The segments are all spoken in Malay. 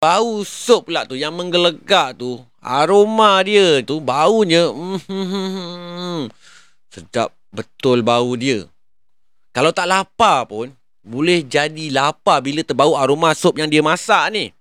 Bau sup pula tu yang menggelegak tu. Aroma dia tu baunya mm, sedap betul bau dia. Kalau tak lapar pun boleh jadi lapar bila terbau aroma sup yang dia masak ni.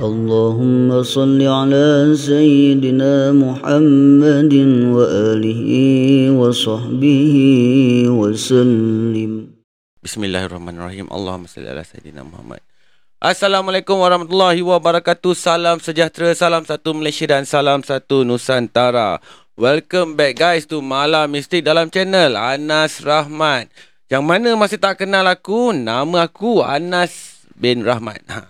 اللهم صل على سيدنا محمد وآله وصحبه وسلم Bismillahirrahmanirrahim. Allahumma salli ala sayyidina Muhammad. Assalamualaikum warahmatullahi wabarakatuh. Salam sejahtera, salam satu Malaysia dan salam satu Nusantara. Welcome back guys to Malam Mistik dalam channel Anas Rahmat. Yang mana masih tak kenal aku, nama aku Anas bin Rahmat. Ha.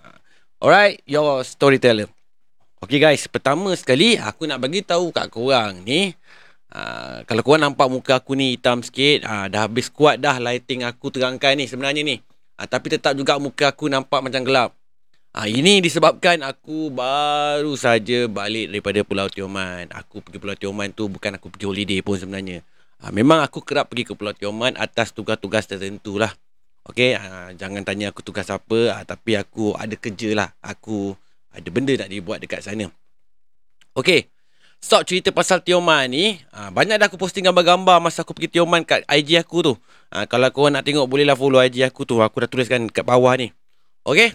Alright, your storyteller. Okay guys, pertama sekali aku nak bagi tahu kat korang ni uh, kalau korang nampak muka aku ni hitam sikit, uh, dah habis kuat dah lighting aku terangkan ni sebenarnya ni. Uh, tapi tetap juga muka aku nampak macam gelap. Uh, ini disebabkan aku baru saja balik daripada Pulau Tioman. Aku pergi Pulau Tioman tu bukan aku pergi holiday pun sebenarnya. Uh, memang aku kerap pergi ke Pulau Tioman atas tugas-tugas tertentu lah. Okay, uh, jangan tanya aku tugas apa, uh, tapi aku ada kerja lah. Aku ada benda nak dibuat dekat sana. Okay, stop cerita pasal Tioman ni. Uh, banyak dah aku posting gambar-gambar masa aku pergi Tioman kat IG aku tu. Uh, kalau korang nak tengok, bolehlah follow IG aku tu. Aku dah tuliskan kat bawah ni. Okay?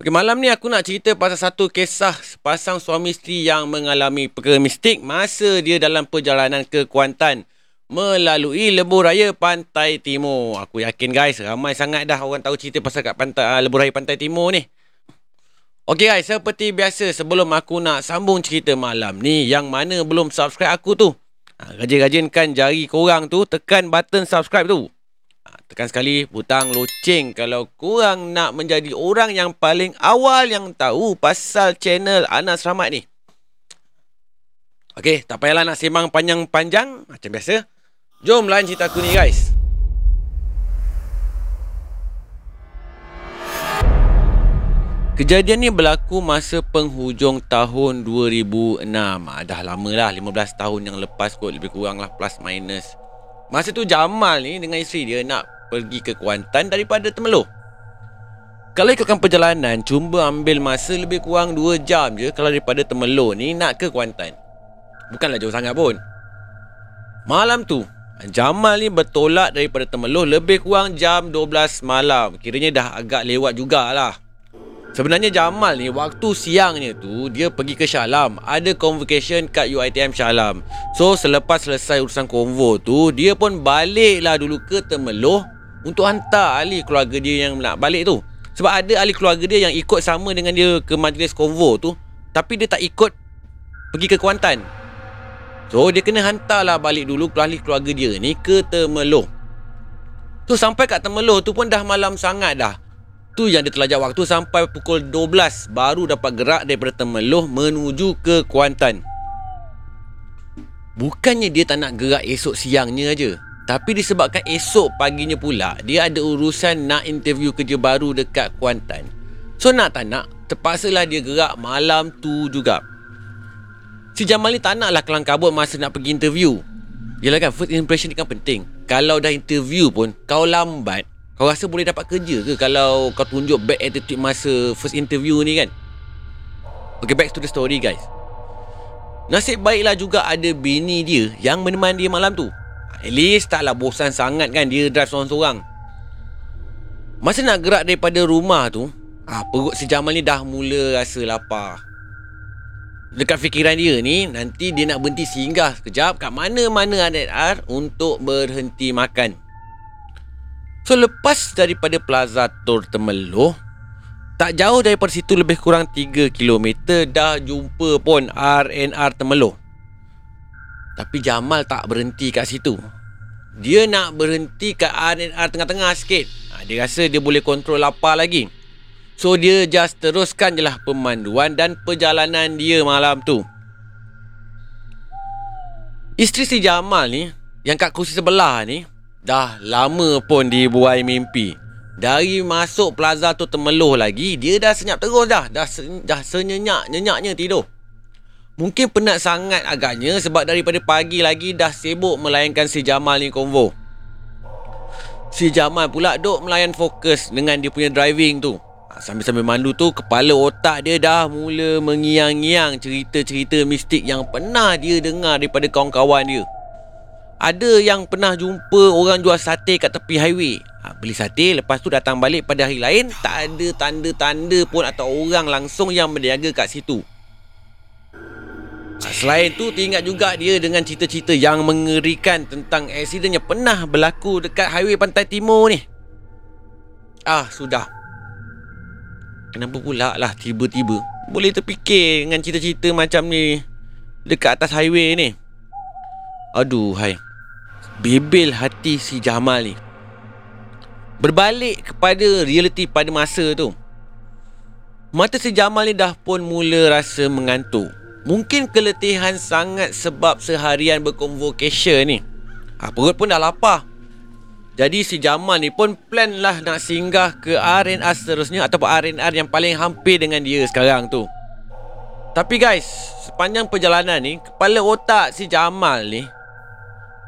Okay, malam ni aku nak cerita pasal satu kisah pasang suami isteri yang mengalami perkara mistik masa dia dalam perjalanan ke Kuantan melalui lebuh raya Pantai Timur. Aku yakin guys, ramai sangat dah orang tahu cerita pasal kat pantai uh, lebuh raya Pantai Timur ni. Okey guys, seperti biasa sebelum aku nak sambung cerita malam ni yang mana belum subscribe aku tu. Ha, rajin-rajinkan jari korang tu tekan button subscribe tu. Ha, tekan sekali butang loceng kalau korang nak menjadi orang yang paling awal yang tahu pasal channel Anas Rahmat ni. Okey, tak payahlah nak sembang panjang-panjang macam biasa. Jom lain cerita aku ni guys. Kejadian ni berlaku masa penghujung tahun 2006. Ah, dah lama lah, 15 tahun yang lepas kot lebih kurang lah plus minus. Masa tu Jamal ni dengan isteri dia nak pergi ke Kuantan daripada Temeloh. Kalau ikutkan perjalanan, cuma ambil masa lebih kurang 2 jam je kalau daripada Temeloh ni nak ke Kuantan. Bukanlah jauh sangat pun. Malam tu, Jamal ni bertolak daripada Temeloh lebih kurang jam 12 malam. Kiranya dah agak lewat jugalah. Sebenarnya Jamal ni waktu siangnya tu dia pergi ke Shah Alam. Ada convocation kat UiTM Shah Alam. So selepas selesai urusan konvo tu, dia pun baliklah dulu ke Temeloh untuk hantar ahli keluarga dia yang nak balik tu. Sebab ada ahli keluarga dia yang ikut sama dengan dia ke majlis konvo tu, tapi dia tak ikut pergi ke Kuantan. So dia kena hantarlah balik dulu ahli keluarga dia ni ke Temeloh. Tu sampai kat Temeloh tu pun dah malam sangat dah. Tu yang dia terlajak waktu sampai pukul 12 baru dapat gerak daripada Temeloh menuju ke Kuantan. Bukannya dia tak nak gerak esok siangnya aja, tapi disebabkan esok paginya pula dia ada urusan nak interview kerja baru dekat Kuantan. So nak tak nak, terpaksalah dia gerak malam tu juga. Si Jamal ni tak naklah kelang kabut masa nak pergi interview. Yelah kan, first impression ni kan penting. Kalau dah interview pun, kau lambat, kau rasa boleh dapat kerja ke kalau kau tunjuk bad attitude masa first interview ni kan? Okay, back to the story guys. Nasib baiklah juga ada bini dia yang menemani dia malam tu. At least taklah bosan sangat kan dia drive seorang-seorang. Masa nak gerak daripada rumah tu, ah, perut si Jamal ni dah mula rasa lapar. Dekat fikiran dia ni, nanti dia nak berhenti singgah sekejap. Kat mana-mana ada untuk berhenti makan. So lepas daripada Plaza Tor Temeloh Tak jauh daripada situ lebih kurang 3 km Dah jumpa pun RNR Temeloh. Tapi Jamal tak berhenti kat situ. Dia nak berhenti kat RNR tengah-tengah sikit. Ha, Dia rasa dia boleh kontrol lapar lagi So dia just teruskan je lah pemanduan dan perjalanan dia malam tu Isteri si Jamal ni Yang kat kursi sebelah ni Dah lama pun dibuai mimpi Dari masuk plaza tu termeluh lagi, dia dah senyap terus dah. Dah, se- dah senyenyak-nyenyaknya tidur. Mungkin penat sangat agaknya sebab daripada pagi lagi dah sibuk melayankan si Jamal ni konvo. Si Jamal pula duk melayan fokus dengan dia punya driving tu. Ha, Sambil-sambil mandu tu, kepala otak dia dah mula mengiang-ngiang cerita-cerita mistik yang pernah dia dengar daripada kawan-kawan dia. Ada yang pernah jumpa orang jual sate kat tepi highway. Ha, beli sate, lepas tu datang balik pada hari lain, tak ada tanda-tanda pun atau orang langsung yang berniaga kat situ. Ha, selain tu, teringat juga dia dengan cerita-cerita yang mengerikan tentang aksiden yang pernah berlaku dekat highway pantai timur ni. Ah, sudah. Kenapa pula lah tiba-tiba boleh terfikir dengan cerita-cerita macam ni dekat atas highway ni? Aduh, hai. Bebel hati si Jamal ni. Berbalik kepada realiti pada masa tu. Mata si Jamal ni dah pun mula rasa mengantuk. Mungkin keletihan sangat sebab seharian berconvocation ni. Ha, perut pun dah lapar. Jadi si Jamal ni pun plan lah nak singgah ke R&R seterusnya ataupun R&R yang paling hampir dengan dia sekarang tu. Tapi guys, sepanjang perjalanan ni, kepala otak si Jamal ni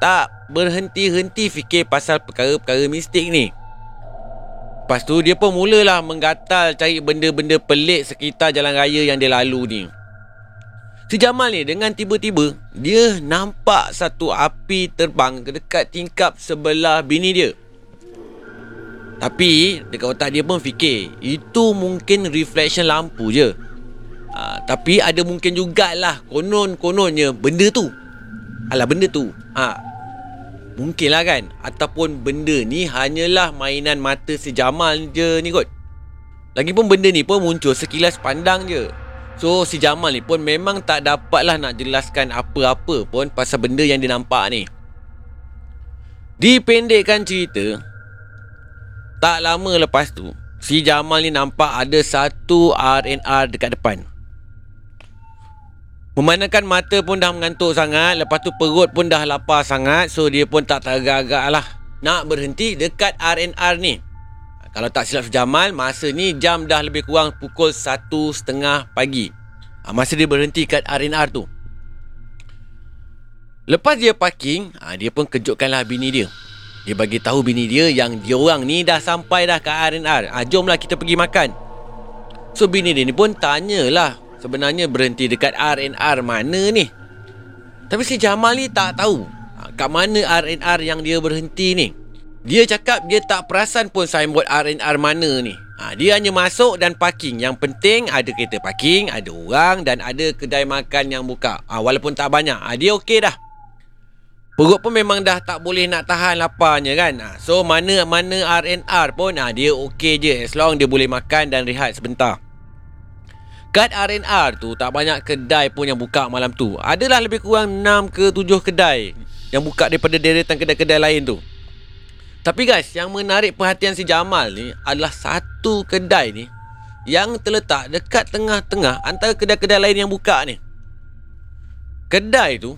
tak berhenti-henti fikir pasal perkara-perkara mistik ni. Lepas tu dia pun mulalah menggatal cari benda-benda pelik sekitar jalan raya yang dia lalu ni. Si Jamal ni dengan tiba-tiba dia nampak satu api terbang dekat tingkap sebelah bini dia. Tapi dekat otak dia pun fikir itu mungkin reflection lampu je. Ha, tapi ada mungkin jugalah konon-kononnya benda tu. Alah benda tu. Ha, mungkinlah kan ataupun benda ni hanyalah mainan mata si Jamal je ni kot. Lagipun benda ni pun muncul sekilas pandang je. So si Jamal ni pun memang tak dapatlah nak jelaskan apa-apa pun pasal benda yang dia nampak ni. Dipendekkan cerita, tak lama lepas tu, si Jamal ni nampak ada satu R&R dekat depan. Memandangkan mata pun dah mengantuk sangat, lepas tu perut pun dah lapar sangat, so dia pun tak teragak-agak lah nak berhenti dekat R&R ni. Kalau tak silap Jamal, masa ni jam dah lebih kurang pukul 1.30 pagi. Ha, masa dia berhenti kat R&R tu. Lepas dia parking, ha, dia pun kejutkanlah bini dia. Dia bagi tahu bini dia yang dia orang ni dah sampai dah ke R&R. Ha, jomlah kita pergi makan. So bini dia ni pun tanyalah sebenarnya berhenti dekat R&R mana ni. Tapi si Jamal ni tak tahu kat mana R&R yang dia berhenti ni. Dia cakap dia tak perasan pun signboard R&R mana ni. Ha, dia hanya masuk dan parking. Yang penting ada kereta parking, ada orang dan ada kedai makan yang buka. Ha, walaupun tak banyak. Ha, dia okey dah. Perut pun memang dah tak boleh nak tahan laparnya kan. Ha, so mana-mana R&R pun ha, dia okey je. As long dia boleh makan dan rehat sebentar. Kat R&R tu tak banyak kedai pun yang buka malam tu. Adalah lebih kurang 6 ke 7 kedai yang buka daripada deretan kedai-kedai lain tu. Tapi guys, yang menarik perhatian si Jamal ni adalah satu kedai ni yang terletak dekat tengah-tengah antara kedai-kedai lain yang buka ni. Kedai tu,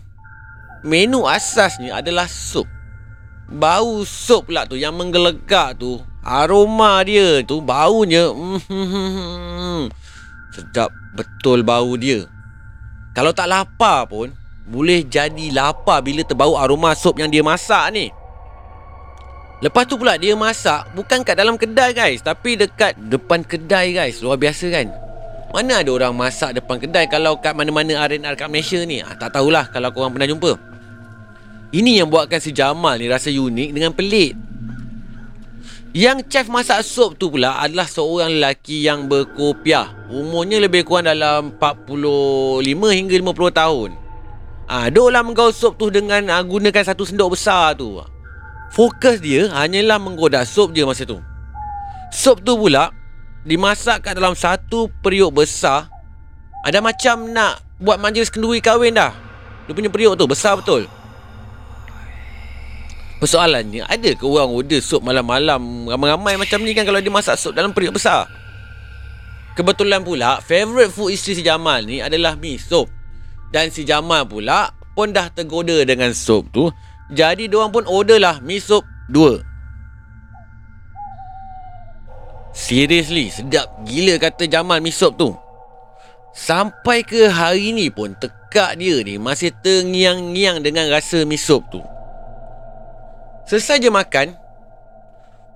menu asasnya adalah sup. Bau sup pula tu yang menggelegak tu. Aroma dia tu, baunya mm, sedap betul bau dia. Kalau tak lapar pun, boleh jadi lapar bila terbau aroma sup yang dia masak ni. Lepas tu pula dia masak bukan kat dalam kedai guys tapi dekat depan kedai guys. Luar biasa kan? Mana ada orang masak depan kedai kalau kat mana-mana R&R kat Malaysia ni? Ah, tak tahulah kalau korang pernah jumpa. Ini yang buatkan si Jamal ni rasa unik dengan pelik. Yang chef masak sup tu pula adalah seorang lelaki yang berkopiah. Umurnya lebih kurang dalam 45 hingga 50 tahun. Ah, duklah menggaul sup tu dengan ah, gunakan satu sendok besar tu. Fokus dia hanyalah menggoda sup je masa tu. Sup tu pula dimasak kat dalam satu periuk besar. Ada macam nak buat majlis kenduri kahwin dah. Dia punya periuk tu besar betul. Persoalannya, ada ke orang order sup malam-malam ramai-ramai macam ni kan kalau dia masak sup dalam periuk besar? Kebetulan pula, favourite food isteri si Jamal ni adalah mi sup. Dan si Jamal pula pun dah tergoda dengan sup tu. Jadi diorang pun order lah mi sup dua. Seriously, sedap gila kata Jamal mi sop tu. Sampai ke hari ni pun tekak dia ni masih terngiang-ngiang dengan rasa mi sop tu. Selesai je makan,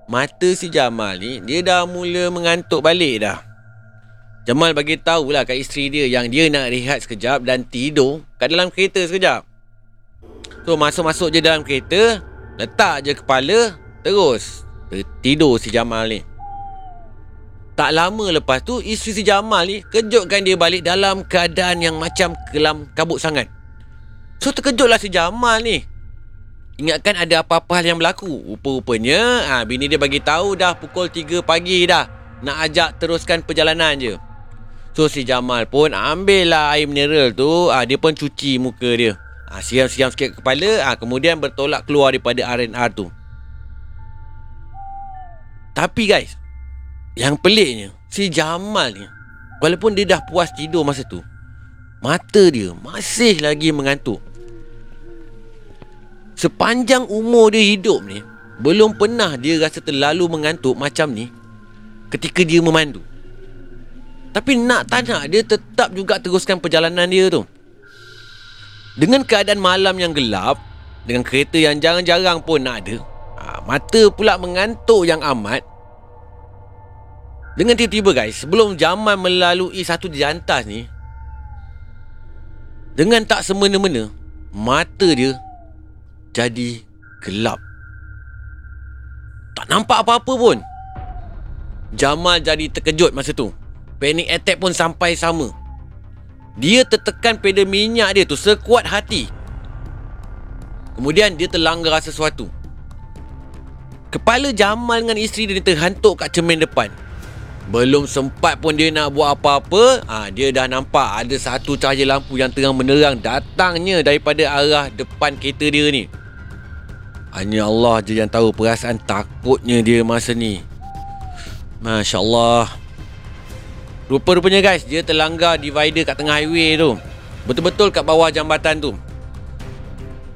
mata si Jamal ni dia dah mula mengantuk balik dah. Jamal bagi tahulah kat isteri dia yang dia nak rehat sekejap dan tidur kat dalam kereta sekejap. So masuk-masuk je dalam kereta, letak je kepala, terus tidur si Jamal ni. Tak lama lepas tu isteri si Jamal ni kejutkan dia balik dalam keadaan yang macam kelam kabut sangat. So terkejutlah si Jamal ni. Ingatkan ada apa-apa hal yang berlaku. Rupa-rupanya ha, bini dia bagi tahu dah pukul 3 pagi dah. Nak ajak teruskan perjalanan je. So si Jamal pun ambil lah air mineral tu. Ha, dia pun cuci muka dia. Ha, siram-siram sikit kepala. Ha, kemudian bertolak keluar daripada R&R tu. Tapi guys, yang peliknya, si Jamal ni, walaupun dia dah puas tidur masa tu, mata dia masih lagi mengantuk. Sepanjang umur dia hidup ni, belum pernah dia rasa terlalu mengantuk macam ni ketika dia memandu. Tapi nak tak nak, dia tetap juga teruskan perjalanan dia tu. Dengan keadaan malam yang gelap, dengan kereta yang jarang-jarang pun nak ada, ha, mata pula mengantuk yang amat, dengan tiba-tiba guys Sebelum Jamal melalui satu jantas ni Dengan tak semena-mena Mata dia Jadi gelap. Tak nampak apa-apa pun. Jamal jadi terkejut masa tu. Panic attack pun sampai sama Dia tertekan pedal minyak dia tu sekuat hati. Kemudian dia terlanggar sesuatu. Kepala Jamal dengan isteri dia terhantuk kat cermin depan. Belum sempat pun dia nak buat apa-apa ha, Dia dah nampak ada satu cahaya lampu yang terang menerang Datangnya daripada arah depan kereta dia ni. Hanya Allah je yang tahu perasaan takutnya dia masa ni. Masya Allah Rupa-rupanya guys Dia terlanggar divider kat tengah highway tu Betul-betul kat bawah jambatan tu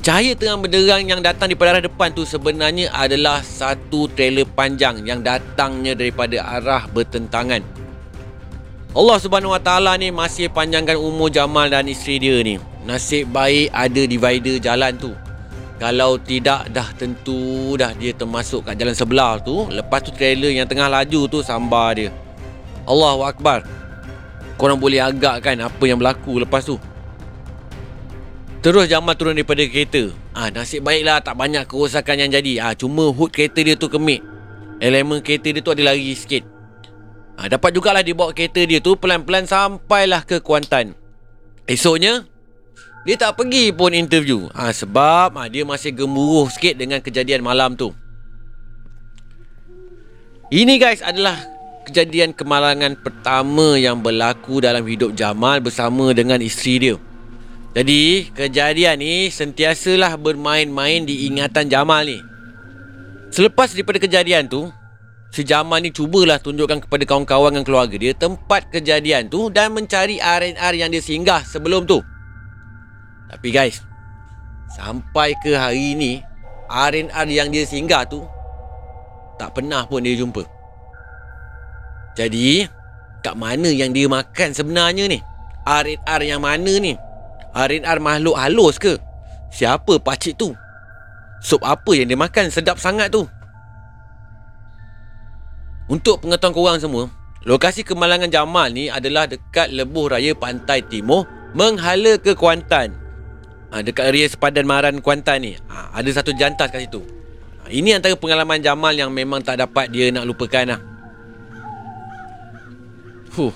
Cahaya terang benderang yang datang di arah depan tu sebenarnya adalah satu trailer panjang yang datangnya daripada arah bertentangan. Allah Subhanahu Wa Taala ni masih panjangkan umur Jamal dan isteri dia ni. Nasib baik ada divider jalan tu. Kalau tidak dah tentu dah dia termasuk kat jalan sebelah tu. Lepas tu trailer yang tengah laju tu sambar dia. Allahu Akbar. Korang boleh agakkan apa yang berlaku lepas tu. Terus Jamal turun daripada kereta. Ah nasib baiklah tak banyak kerosakan yang jadi. Ah cuma hood kereta dia tu kemik. Elemen kereta dia tu ada lari sikit. Ah dapat jugalah dia bawa kereta dia tu pelan-pelan sampailah ke Kuantan. Esoknya dia tak pergi pun interview. Ah sebab ah, dia masih gemuruh sikit dengan kejadian malam tu. Ini guys adalah kejadian kemalangan pertama yang berlaku dalam hidup Jamal bersama dengan isteri dia. Jadi kejadian ni sentiasalah bermain-main di ingatan Jamal ni. Selepas daripada kejadian tu, si Jamal ni cubalah tunjukkan kepada kawan-kawan dan keluarga dia tempat kejadian tu dan mencari R&R yang dia singgah sebelum tu. Tapi guys, sampai ke hari ni, R&R yang dia singgah tu tak pernah pun dia jumpa. Jadi, kat mana yang dia makan sebenarnya ni? R&R yang mana ni? R&R makhluk halus ke? Siapa pakcik tu? Sup apa yang dia makan sedap sangat tu? Untuk pengetahuan korang semua, lokasi kemalangan Jamal ni adalah dekat lebuh raya Pantai Timur menghala ke Kuantan. Ha, dekat area sepadan Maran Kuantan ni. Ha, ada satu jantas kat situ. Ha, ini antara pengalaman Jamal yang memang tak dapat dia nak lupakan lah. Huh.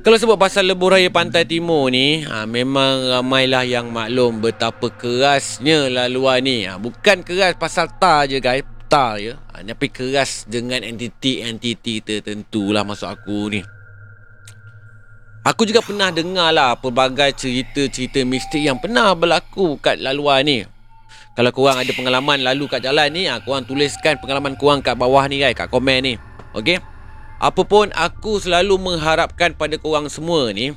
Kalau sebut pasal lebuh raya pantai timur ni ha, Memang ramailah yang maklum Betapa kerasnya laluan ni. Ha, Bukan keras pasal tar je guys. Tar je. Ha, Tapi keras dengan entiti-entiti tertentu lah Masuk aku ni. Aku juga pernah dengar lah Pelbagai cerita-cerita mistik yang pernah berlaku kat laluan ni. Kalau korang ada pengalaman lalu kat jalan ni ha, Korang tuliskan pengalaman korang kat bawah ni guys Kat komen ni Okay Apapun aku selalu mengharapkan pada korang semua ni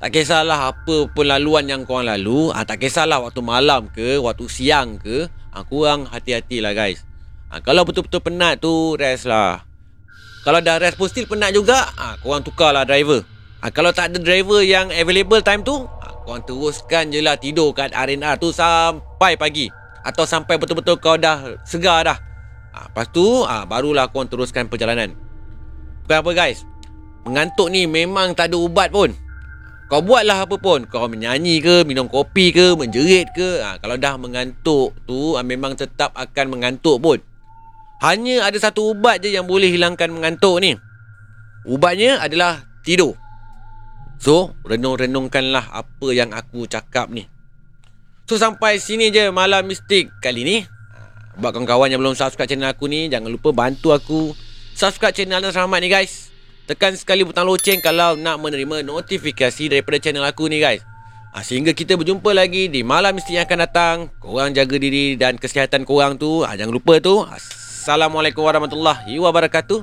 Tak kisahlah apa pun laluan yang korang lalu ha, Tak kisahlah waktu malam ke, waktu siang ke ha, Korang hati-hatilah guys. Ha, Kalau betul-betul penat tu Rest lah. Kalau dah rest pun still penat juga ha, Korang tukarlah driver. Ha, Kalau tak ada driver yang available time tu ha, Korang teruskan je lah tidur kat R&R tu Sampai pagi. Atau sampai betul-betul kau dah segar dah ha, Lepas tu ha, Barulah korang teruskan perjalanan. Bukan apa guys. Mengantuk ni memang tak ada ubat pun. Kau buatlah apa pun. Kau menyanyi ke Minum kopi ke Menjerit ke ha, Kalau dah mengantuk tu ha, Memang tetap akan mengantuk pun. Hanya ada satu ubat je Yang boleh hilangkan mengantuk ni. Ubatnya adalah Tidur. So Renung-renungkanlah Apa yang aku cakap ni. So sampai sini je Malam mistik kali ni Buat kawan-kawan yang belum subscribe channel aku ni Jangan lupa bantu aku Subscribe channel dan selamat ni guys Tekan sekali butang loceng kalau nak menerima notifikasi daripada channel aku ni guys. Ha, sehingga kita berjumpa lagi di malam mesti yang akan datang. Korang jaga diri dan kesihatan korang tu. Ha, jangan lupa tu. Assalamualaikum warahmatullahi wabarakatuh.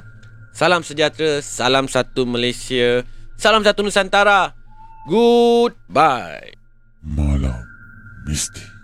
Salam sejahtera. Salam satu Malaysia. Salam satu Nusantara. Goodbye. Malam Mistik